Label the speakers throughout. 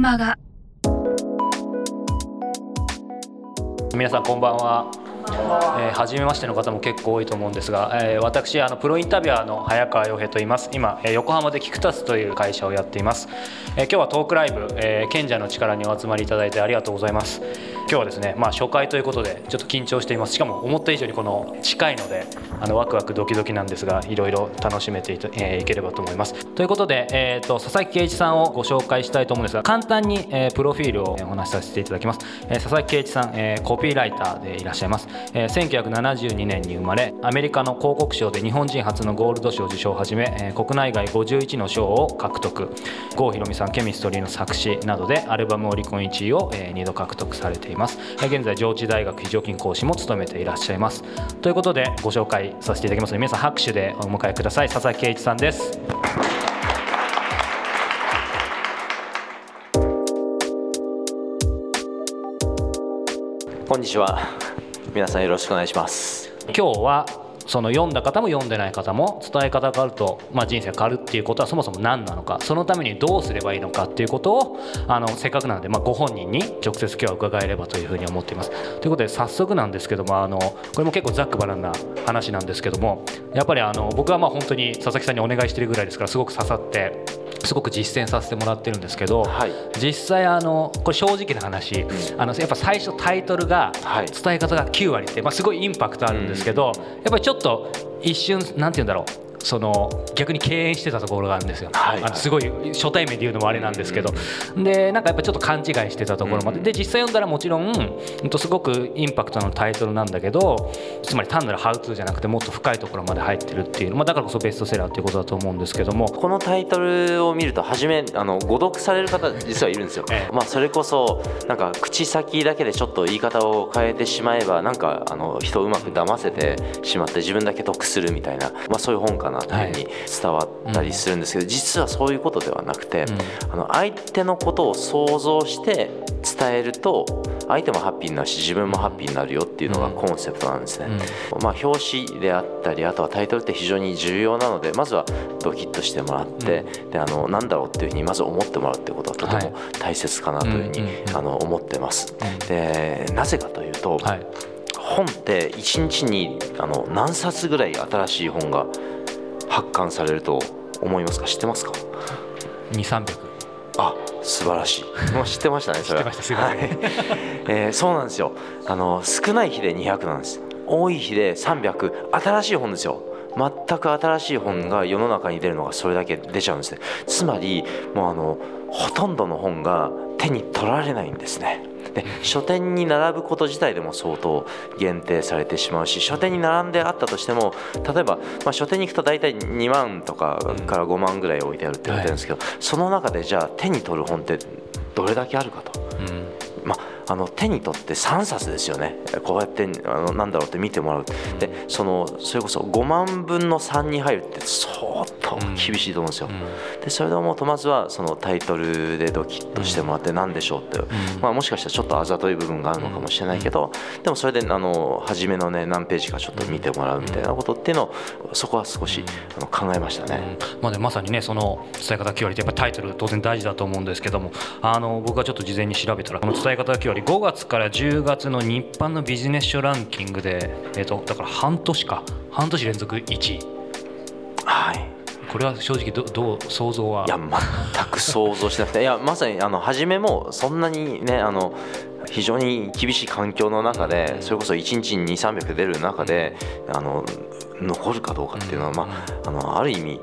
Speaker 1: ルマガ
Speaker 2: 皆さんこんばんは。えー、初めましての方も結構多いと思うんですが、えー、私あのプロインタビュアーの早川洋平と言います。今、えー、横浜でキクタスという会社をやっています、えー、今日はトークライブ、えー、賢者の力にお集まりいただいてありがとうございます。今日はですねまあ初回ということでちょっと緊張しています。しかも思った以上にこの近いのであのワクワクドキドキなんですがいろいろ楽しめてい,、えー、いければと思います。ということで、えーと、佐々木圭一さんをご紹介したいと思うんですが簡単に、えー、プロフィールをお話しさせていただきます、えー、佐々木圭一さん、えー、コピーライターでいらっしゃいます、えー、1972年に生まれアメリカの広告賞で日本人初のゴールド賞受賞をはじめ、えー、国内外51の賞を獲得。郷ひろみさんケミストリーの作詞などでアルバムオリコン1位を、えー、2度獲得されています、えー、現在上智大学非常勤講師も務めていらっしゃいます。ということでご紹介させていただきますので皆さん拍手でお迎えください。佐々木圭一さんです。
Speaker 3: こんにちは。皆さんよろしくお願いします。
Speaker 2: 今日はその読んだ方も読んでない方も伝え方があると、まあ、人生変わるっていうことはそもそも何なのかそのためにどうすればいいのかっていうことをあのせっかくなので、まあ、ご本人に直接今日は伺えればというふうに思っています。ということで早速なんですけどもあのこれも結構ざっくばらんな話なんですけどもやっぱりあの僕はまあ本当に佐々木さんにお願いしてるぐらいですからすごく刺さってすごく実践させてもらってるんですけど、はい、実際あのこれ正直な話、あのやっぱ最初タイトルが伝え方が9割って、まあ、すごいインパクトあるんですけど、やっぱりちょっと一瞬なんて言うんだろうその逆に敬遠してたところがあるんですよ、はい、あのすごい初対面で言うのもあれなんですけど、でなんかやっぱちょっと勘違いしてたところまで、で実際読んだらもちろんすごくインパクトのタイトルなんだけどつまり単なるハウツーじゃなくてもっと深いところまで入ってるっていう、まあ、だからこそベストセラーっていうことだと思うんですけども。
Speaker 3: このタイトルを見ると初めあの誤読される方実はいるんですよ、ええ、まあ、それこそなんか口先だけでちょっと言い方を変えてしまえばなんかあの人をうまく騙せてしまって自分だけ得するみたいな、まあ、そういう本かなというふうに、はい伝わったりするんですけど、実はそういうことではなくて、あの相手のことを想像して伝えると相手もハッピーになるし自分もハッピーになるよっていうのがコンセプトなんですね、まあ、表紙であったりあとはタイトルって非常に重要なのでまずはドキッとしてもらって、であのなんだろうっていうふうにまず思ってもらうっていうことはとても大切かなというふうに、あの思ってます。でなぜかというと、本って1日にあの何冊ぐらい新しい本が発刊されると思いますか？知ってますか
Speaker 2: ？2300
Speaker 3: あ素晴らしい。もう知ってましたねそれ
Speaker 2: は。知ってましたすごい、
Speaker 3: えー、そうなんですよ。あの少ない日で200なんです。多い日で300新しい本ですよ。全く新しい本が世の中に出るのがそれだけ出ちゃうんですね。つまりもうあのほとんどの本が手に取られないんですねで書店に並ぶこと自体でも相当限定されてしまうし書店に並んであったとしても例えば、まあ、書店に行くと大体2万とかから5万ぐらい置いてあるって言われてるんですけど、その中でじゃあ手に取る本ってどれだけあるかと。まああの手に取って3冊ですよね。こうやってあのなんだろうって見てもらう。でそのそれこそ5万分の3に入るって相当厳しいと思うんですよ、でそれで思うとまずはそのタイトルでドキッとしてもらって何でしょうって、まあ、もしかしたらちょっとあざとい部分があるのかもしれないけどでもそれであの初めのね何ページかちょっと見てもらうみたいなことっていうのをそこは少しあの考えましたね、
Speaker 2: まあ、でまさにねその伝え方9割ってやっぱタイトル当然大事だと思うんですけどもあの僕がちょっと事前に調べたらこの伝え方9割5月から10月の日版のビジネス書ランキングで、えーと、だから半年か。半年連続1位。
Speaker 3: はい
Speaker 2: これは正直どどう想像は？い
Speaker 3: や全く想像しなくて。いやまさにあの初めもそんなにねあの非常に厳しい環境の中でそれこそ1日に2300出る中であの残るかどうかっていうのは、まあ、あのある意味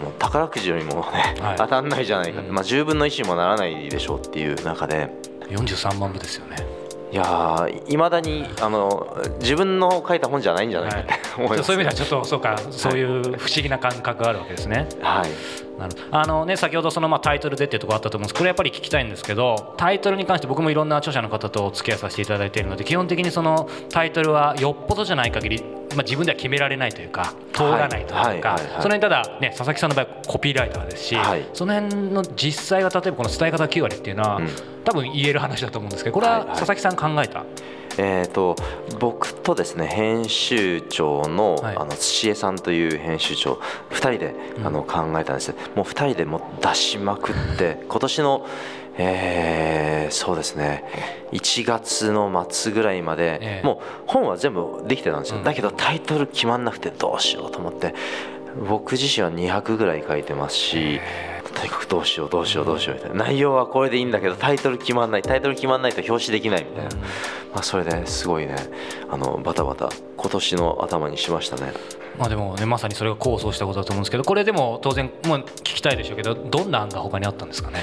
Speaker 3: もう宝くじよりもね、はい、当たんないじゃないか、まあ、10分の1にもならないでしょうっていう中で。
Speaker 2: 43万部ですよね
Speaker 3: いやいまだにあの自分の書いた本じゃないんじゃないかって
Speaker 2: はい、そういう意味ではちょっとそうか、そういう不思議な感覚があるわけですね。
Speaker 3: はい
Speaker 2: なる。あのね、先ほどそのまあタイトルでっていうところあったと思うんです。これやっぱり聞きたいんですけどタイトルに関して僕もいろんな著者の方とお付き合いさせていただいているので基本的にそのタイトルはよっぽどじゃない限り、まあ、自分では決められないというか通らないというか、その辺ただ、ね、佐々木さんの場合コピーライターですし、はい、その辺の実際は例えばこの伝え方9割っていうのは、うん、多分言える話だと思うんですけどこれは佐々木さん考えた、はいはい
Speaker 3: えーと、僕とですね編集長の,、
Speaker 2: はい。
Speaker 3: あの土江さんという編集長2人で、
Speaker 2: うん。
Speaker 3: あの考えたんですもう2人でもう出しまくって 今年の、えーそうですね1月の末ぐらいまで、
Speaker 2: ええ。
Speaker 3: もう本は全部できてたんですよ、
Speaker 2: うん。
Speaker 3: だけどタイトル決まんなくてどうしようと思って僕自身は200ぐらい書いてますし。とにかくどうしようどうしようどうしようみたいな。内容はこれでいいんだけどタイトル決まんない。タイトル決まんないと表紙できないみたいな、まあ、それですごいね。あのバタバタ。今年の頭にしましたね。
Speaker 2: まあでもねまさにそれが構想したことだと思うんですけどこれでも当然もう聞きたいでしょうけどどんな案が他にあったんですかね？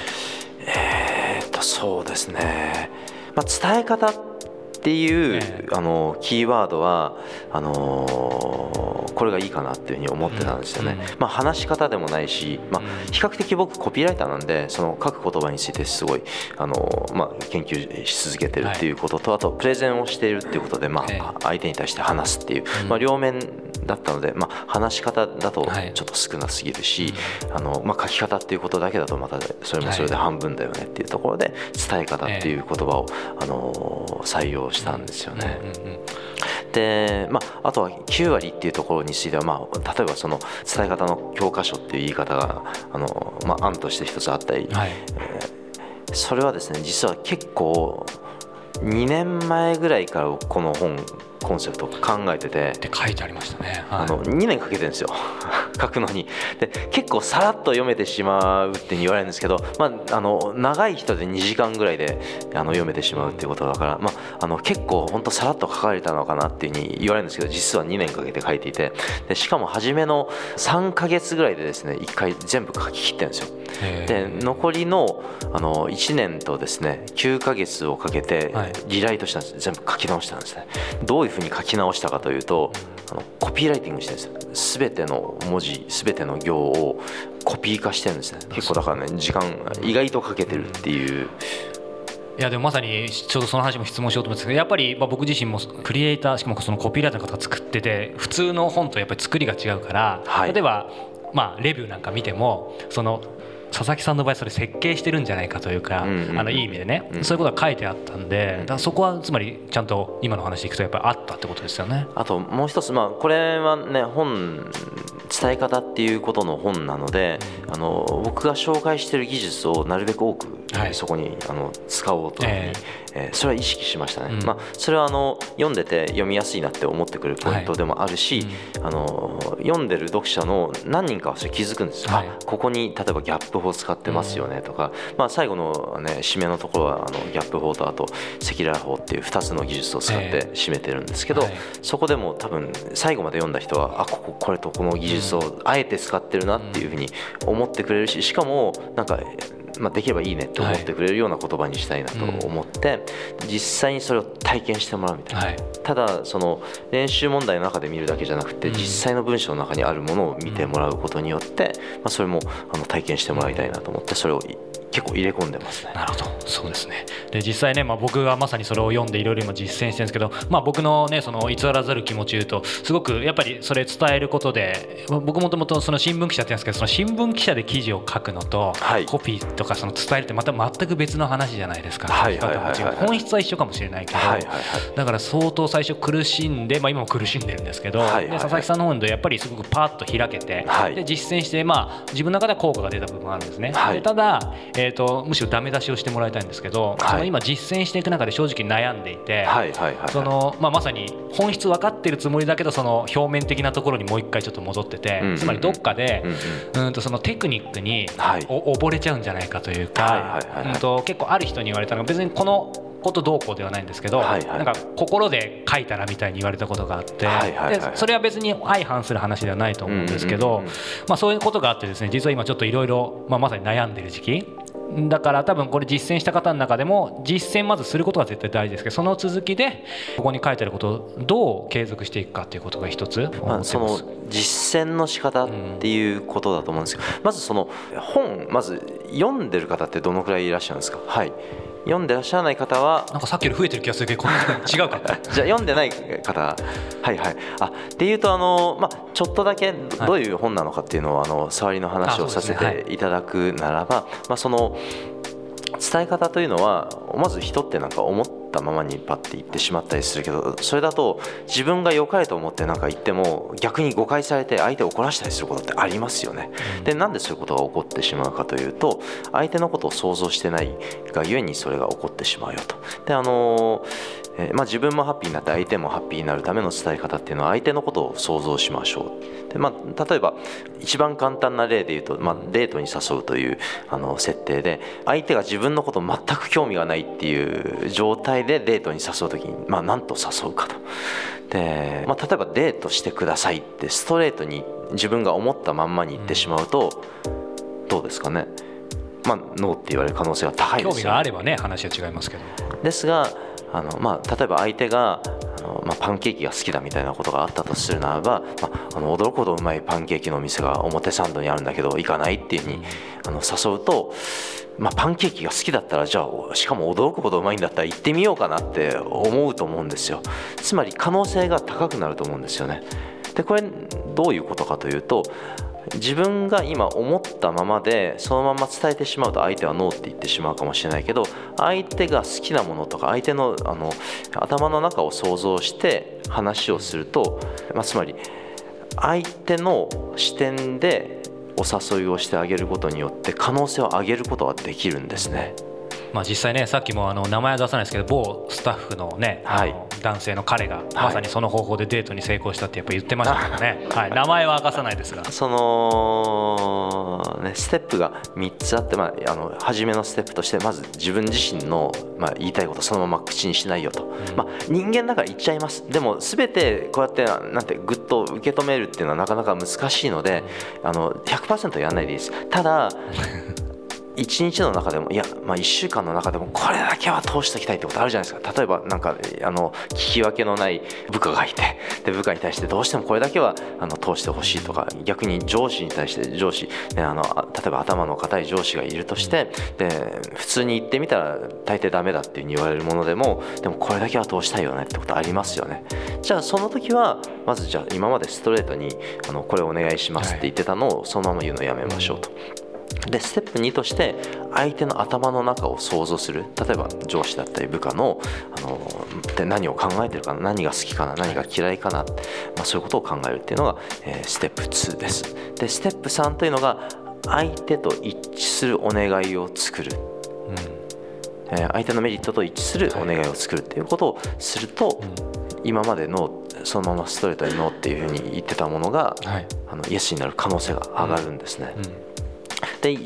Speaker 3: えーっとそうですね、まあ、伝え方っていう、
Speaker 2: ええ。
Speaker 3: あのキーワードはあのーこれがいいかなっていうふうに思ってたんですよね、
Speaker 2: うん。
Speaker 3: まあ、話し方でもないし、まあ
Speaker 2: うん。
Speaker 3: 比較的僕コピーライターなんでその書く言葉についてすごい、あのーまあ、研究し続けてるっていうことと、あとプレゼンをしているっていうことで、ま
Speaker 2: ええ。
Speaker 3: あ、相手に対して話すっていう、
Speaker 2: うん。
Speaker 3: まあ、両面だったので、まあ、話し方だと
Speaker 2: はい。
Speaker 3: ちょっと少なすぎるし、あのまあ、書き方っていうことだけだとまたそれもそれで半分だよねっていうところで伝え方っていう言葉を、あのー採用したんですよね。で、まあ、あとは9割っていうところについては、まあ、例えばその伝え方の教科書っていう言い方があの、まあ、案として一つあったり、
Speaker 2: はい。
Speaker 3: それはですね実は結構2年前ぐらいからこの本コンセプトを考えてて。
Speaker 2: って書いてありましたね、はい。
Speaker 3: あの2年かけてるんですよ書くのに。で結構さらっと読めてしまうって言われるんですけど、まあ、あの長い人で2時間ぐらいであの読めてしまうっていうことだから、まあ、あの結構本当さらっと書かれたのかなっていうふうに言われるんですけど実は2年かけて書いていて。でしかも初めの3ヶ月ぐらいでですね1回全部書き切ってるんですよ。で残りのあの1年とですね9ヶ月をかけて
Speaker 2: はい。
Speaker 3: リライトしたんです。全部書き直したんですね。どういうふうに書き直したかというとあのコピーライティングしてるんです全ての文字全ての行をコピー化してるんですね。結構だからね時間意外とかけてるっていう。
Speaker 2: いやでもまさにちょうどその話も質問しようと思うんですけどやっぱりまあ僕自身もクリエイターしかもそのコピーライターの方が作ってて普通の本とやっぱり作りが違うから、
Speaker 3: はい。
Speaker 2: 例えばまあレビューなんか見てもその佐々木さんの場合それ設計してるんじゃないかというか、
Speaker 3: うんうんうん。
Speaker 2: あのいい意味でね、
Speaker 3: うん。
Speaker 2: そういうことが書いてあったんで、だそこはつまりちゃんと今の話でいくとやっぱりあったってことですよね。
Speaker 3: あともう一つ、まあ、これはね本伝え方っていうことの本なので、あの僕が紹介している技術をなるべく多く、
Speaker 2: はい。
Speaker 3: そこにあの使おうというふうに、
Speaker 2: え
Speaker 3: え。ーそれは意識しましたね、
Speaker 2: うん。
Speaker 3: まあ、それはあの読んでて読みやすいなって思ってくれるポイントでもあるし、あの読んでる読者の何人かはそれ気づくんですよ、
Speaker 2: はい。
Speaker 3: あここに例えばギャップ法使ってますよねとか、まあ、最後の、ね、締めのところはあのギャップ法とあと赤裸々法っていう2つの技術を使って締めてるんですけど、
Speaker 2: はい。
Speaker 3: そこでも多分最後まで読んだ人はあこここれとこの技術をあえて使ってるなっていうふうに思ってくれるししかもなんか、まあ、できればいいねって思ってくれるような言葉にしたいなと思って、実際にそれを体験してもらうみたいな。
Speaker 2: はい。
Speaker 3: ただその練習問題の中で見るだけじゃなくて
Speaker 2: うん。
Speaker 3: 実際の文章の中にあるものを見てもらうことによって、まあ、それもあの体験してもらいたいなと思ってそれをい結構入れ込んでますね。
Speaker 2: なるほど。そうですね。で実際ね、まあ、僕がまさにそれを読んでいろいろ今実践してるんですけど、まあ、僕のねその偽らざる気持ち言うとすごくやっぱりそれ伝えることでまあ僕もともとその新聞記者って言うんですけどその新聞記者で記事を書くのと、
Speaker 3: はい。
Speaker 2: コピーとかその伝えるってまた全く別の話じゃないですか、
Speaker 3: はいはいはいはい
Speaker 2: 本質は一緒かもしれないけど、
Speaker 3: はいはいはい
Speaker 2: だから相当最初苦しんで、まあ、今も苦しんでるんですけど、
Speaker 3: はいはいはい。
Speaker 2: で佐々木さんの本でやっぱりすごくパーッと開けて、
Speaker 3: はい。
Speaker 2: で実践して、まあ、自分の中では効果が出た部分があるんですね、
Speaker 3: はい。
Speaker 2: でただ、えー、とむしろダメ出しをしてもらいたいんですけど、
Speaker 3: はい。
Speaker 2: その今実践していく中で正直悩んでいて、まあ、まさに本質分かってるつもりだけどその表面的なところにもう一回ちょっと戻ってて、
Speaker 3: うんうんうん。
Speaker 2: つまりどっかで、
Speaker 3: うんうん。
Speaker 2: うんとそのテクニックに
Speaker 3: はい。
Speaker 2: お溺れちゃうんじゃないかというか、結構ある人に言われたのが別にこのことどうこうではないんですけど、
Speaker 3: はいはい。
Speaker 2: なんか心で書いたらみたいに言われたことがあって、
Speaker 3: はいはいはい。
Speaker 2: でそれは別に相反する話ではないと思うんですけど
Speaker 3: うんうんうんうん。
Speaker 2: まあそういうことがあってですね実は今ちょっといろいろまさに悩んでる時期だから多分これ実践した方の中でも実践まずすることが絶対大事ですけどその続きでここに書いてあることをどう継続していくかということが一つ
Speaker 3: まあ。その実践の仕方っていうことだと思うんですけど、まずその本まず読んでる方ってどのくらいいらっしゃるんですか？はい読んでらっしゃらない方は
Speaker 2: なんかさっきより増えてる気がするけどこれ違うか
Speaker 3: じゃあ読んでない方はいはい。あっていうとあの、まあ、ちょっとだけどういう本なのかっていうのをあの触りの話をさせていただくならば、まあ、その伝え方というのはまず人ってなんか思ったったままにパッて言ってしまったりするけどそれだと自分が良かれと思って何か言っても逆に誤解されて相手を怒らせたりすることってありますよね。でなんでそういうことが起こってしまうかというと相手のことを想像してないがゆえにそれが起こってしまうよと。であのえー、まあ、自分もハッピーになって相手もハッピーになるための伝え方っていうのは相手のことを想像しましょう。で、まあ、例えば一番簡単な例で言うと、まあ、デートに誘うというあの設定で相手が自分のこと全く興味がないっていう状態でデートに誘う時に、まあ、何と誘うかと。で、まあ、例えばデートしてくださいってストレートに自分が思ったまんまに言ってしまうと、どうですかね。まあ、ノーって言われる可能性が高いですよ、
Speaker 2: ね、興味があればね話は違いますけど。
Speaker 3: ですがあの、まあ、例えば相手があの、まあ、パンケーキが好きだみたいなことがあったとするならば、まあ、あの驚くほどうまいパンケーキのお店が表参道にあるんだけど行かないっていうふうにあの誘うと、まあ、パンケーキが好きだったらじゃあしかも驚くほどうまいんだったら行ってみようかなって思うと思うんですよ。つまり可能性が高くなると思うんですよねでこれどういうことかというと自分が今思ったままでそのまま伝えてしまうと相手はノーって言ってしまうかもしれないけど相手が好きなものとか相手のあの頭の中を想像して話をすると、まあ、つまり相手の視点でお誘いをしてあげることによって可能性を上げることができるんですね。
Speaker 2: まあ、実際ねさっきもあの名前は出さないですけど某スタッフのね、はい、男性の彼がまさにその方法でデートに成功したってやっぱ言ってましたけどね、はい、名前は明かさないですが。
Speaker 3: その、ね、ステップが3つあって、まあ、あの初めのステップとしてまず自分自身の、まあ、言いたいことそのまま口にしないよと、うん、まあ、人間だから言っちゃいます。でも全てこうやってなんてぐっと受け止めるっていうのはなかなか難しいので、あの100%やらないでいいです。ただ 1日の中でもいや、まあ、1週間の中でもこれだけは通しておきたいってことあるじゃないですか例えばなんかあの聞き分けのない部下がいてで部下に対してどうしてもこれだけはあの通してほしいとか逆に上司に対して上司、ね、あの例えば頭の固い上司がいるとしてで普通に言ってみたら大抵ダメだっていうに言われるものでもでもこれだけは通したいよねってことありますよねじゃあその時はまずじゃあ今までストレートにあのこれお願いしますって言ってたのをそのまま言うのやめましょうと。でステップ2として相手の頭の中を想像する。例えば上司だったり部下のあので何を考えてるかな何が好きかな何が嫌いかな、まあ、そういうことを考えるっていうのが、えー、ステップ2です。でステップ3というのが相手と一致するお願いを作る、うん。えー、相手のメリットと一致するお願いを作るっていうことをすると、今までのそのままストレートにノーっていうふうに言ってたものが、はい、あのイエスになる可能性が上がるんですね。うんうんで、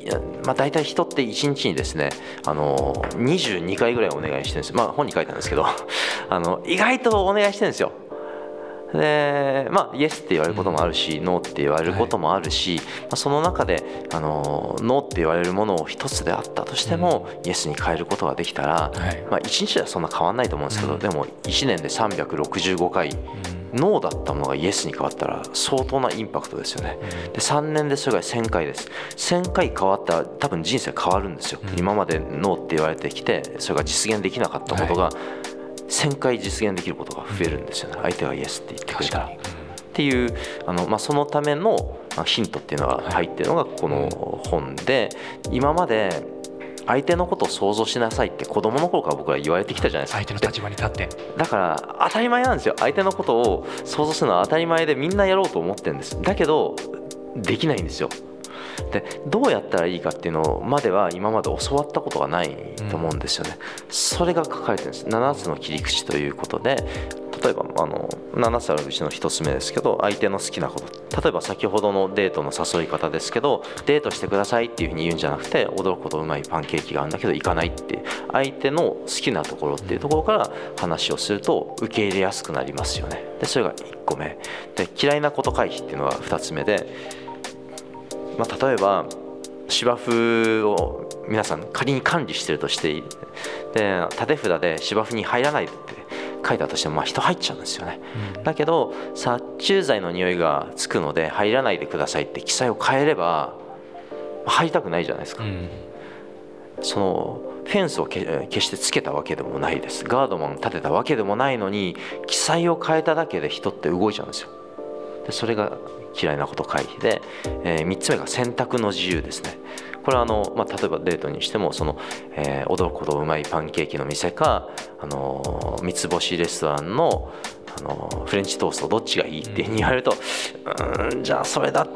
Speaker 3: まあ、大体人って1日にですねあの22回ぐらいお願いしてるんです。まあ本に書いたんですけど あの意外とお願いしてるんですよ。でまあイエスって言われることもあるし、うん、ノーって言われることもあるし、はい、まあ、その中であのノーって言われるものを一つであったとしても、うん、イエスに変えることができたら、はい、まあ、1日ではそんな変わらないと思うんですけど、うん、でも1年で365回、ノーだったものがイエスに変わったら相当なインパクトですよね、で3年でそれが1000回です。1000回変わったら多分人生変わるんですよ、今までノーって言われてきてそれが実現できなかったことが、1000回実現できることが増えるんですよね。相手がイエスって言ってくれたら。っていうあの、まあ、そのためのヒントっていうのが入ってるのがこの本で今まで相手のことを想像しなさいって子供の頃から僕ら言われてきたじゃないですか。
Speaker 2: 相手の立場に立って。
Speaker 3: だから当たり前なんですよ。相手のことを想像するのは当たり前でみんなやろうと思ってるんです。だけどできないんですよ。でどうやったらいいかっていうのまでは今まで教わったことがないと思うんですよね、うん、それが書かれてるんです。7つの切り口ということで例えばあの7つあるうちの1つ目ですけど相手の好きなこと。例えば先ほどのデートの誘い方ですけどデートしてくださいっていうふうに言うんじゃなくて驚くほどうまいパンケーキがあるんだけど行かないって相手の好きなところっていうところから話をすると受け入れやすくなりますよね。でそれが1個目。で嫌いなこと回避っていうのが2つ目でまあ、例えば芝生を皆さん仮に管理してるとしてで縦札で芝生に入らないって。書いたとしてもまあ人入っちゃうんですよね、うん、だけど殺虫剤の匂いがつくので入らないでくださいって記載を変えれば入りたくないじゃないですか、うん、そのフェンスを決してつけたわけでもないです。ガードマン立てたわけでもないのに記載を変えただけで人って動いちゃうんですよ。でそれが嫌いなこと回避で、えー、3つ目が選択の自由ですねこれはあの、まあ、例えばデートにしてもその、えー、驚くほどうまいパンケーキの店かあの三つ星レストランのあのフレンチトーストどっちがいいって言われるとうんじゃあそれだっ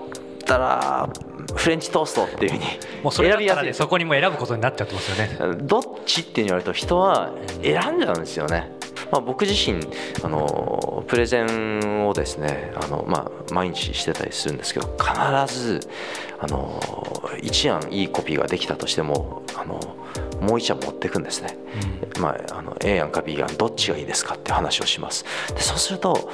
Speaker 3: たらフレンチトーストっていうふうに
Speaker 2: もうそれだったら、ね、そこにも選ぶことになっちゃってますよ
Speaker 3: ね。どっちって言われると人は選んじゃうんですよねまあ、僕自身あのプレゼンをですねあの、まあ、毎日してたりするんですけど必ずあの一案いいコピーができたとしてもあのもう一案持っていくんですね、うん、まあ、あの A 案か B 案どっちがいいですかって話をします。でそうすると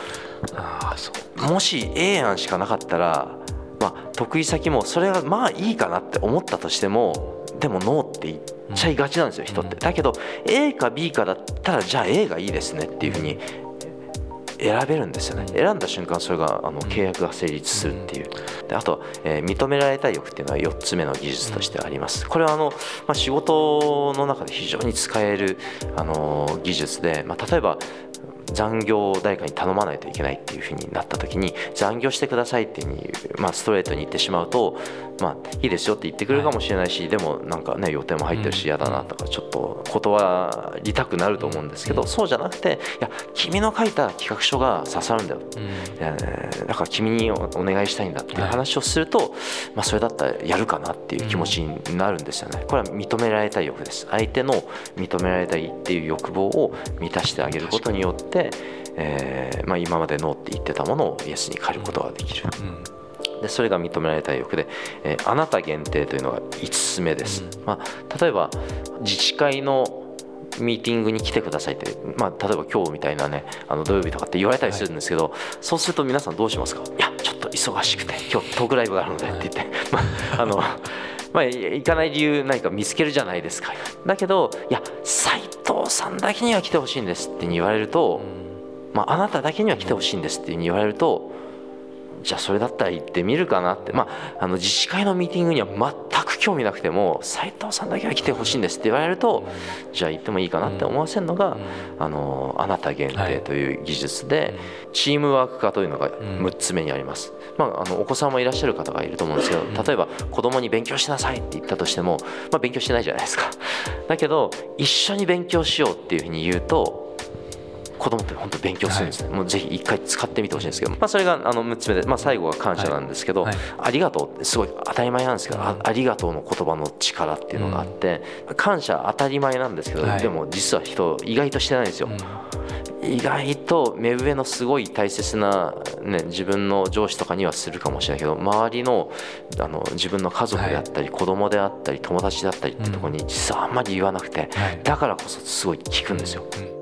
Speaker 3: あもし A 案しかなかったら、まあ、得意先もそれがまあいいかなって思ったとしてもでもノーって言っちゃいがちなんですよ人って。だけど A か B かだったらじゃあ A がいいですねっていうふうに選べるんですよね。選んだ瞬間それがあの契約が成立するっていう。であと、えー、認められたい欲っていうのは4つ目の技術としてあります。これはあの、まあ、仕事の中で非常に使える、あの技術で、まあ、例えば残業を誰かに頼まないといけないっていうふうになった時に残業してくださいっていうに、まあ、ストレートに言ってしまうと、まあ、いいですよって言ってくれるかもしれないし、はい、でもなんかね予定も入ってるし嫌だなとかちょっと断りたくなると思うんですけど、そうじゃなくていや君の書いた企画書が刺さるんだよ、うん、だから君にお願いしたいんだっていう話をすると、はい、まあ、それだったらやるかなっていう気持ちになるんですよね。これは認められたい欲です。相手の認められたいっていう欲望を満たしてあげることによって、えーまあ、今までノーって言ってたものをイエスに変えることができる、うん、でそれが認められたい欲で、えー、あなた限定というのが5つ目です、うん、まあ、例えば自治会のミーティングに来てくださいって、まあ、例えば今日みたいなねあの土曜日とかって言われたりするんですけど、はい、そうすると皆さんどうしますか？いやちょっと忙しくて今日トークライブがあるのでって言って、はい、まああのまあ、行かない理由何か見つけるじゃないですか。だけどいや斎藤さんだけには来てほしいんですって言われると、まあ、あなただけには来てほしいんですって言われるとじゃあそれだったら行ってみるかなって、まあ、あの自治会のミーティングには全く興味なくても斎藤さんだけは来てほしいんですって言われると、じゃあ行ってもいいかなって思わせるのが、あのあなた限定という技術で、チームワーク化というのが6つ目にあります、まあ、あのお子さんもいらっしゃる方がいると思うんですけど例えば子供に勉強しなさいって言ったとしても、まあ、勉強してないじゃないですか。だけど一緒に勉強しようっていうふうに言うと子供って本当勉強するんですね、はい、もうぜひ一回使ってみてほしいんですけど、まあ、それがあの6つ目で、まあ、最後は感謝なんですけど、はい。はい、ありがとうってすごい当たり前なんですけど、あありがとうの言葉の力っていうのがあって、うん、感謝当たり前なんですけど、でも実は人意外としてないんですよ。うん、意外と目上のすごい大切な、ね、自分の上司とかにはするかもしれないけど周りのあの自分の家族であったり、子供であったり友達であったりってところに実はあんまり言わなくて、だからこそすごい効くんですよ。うん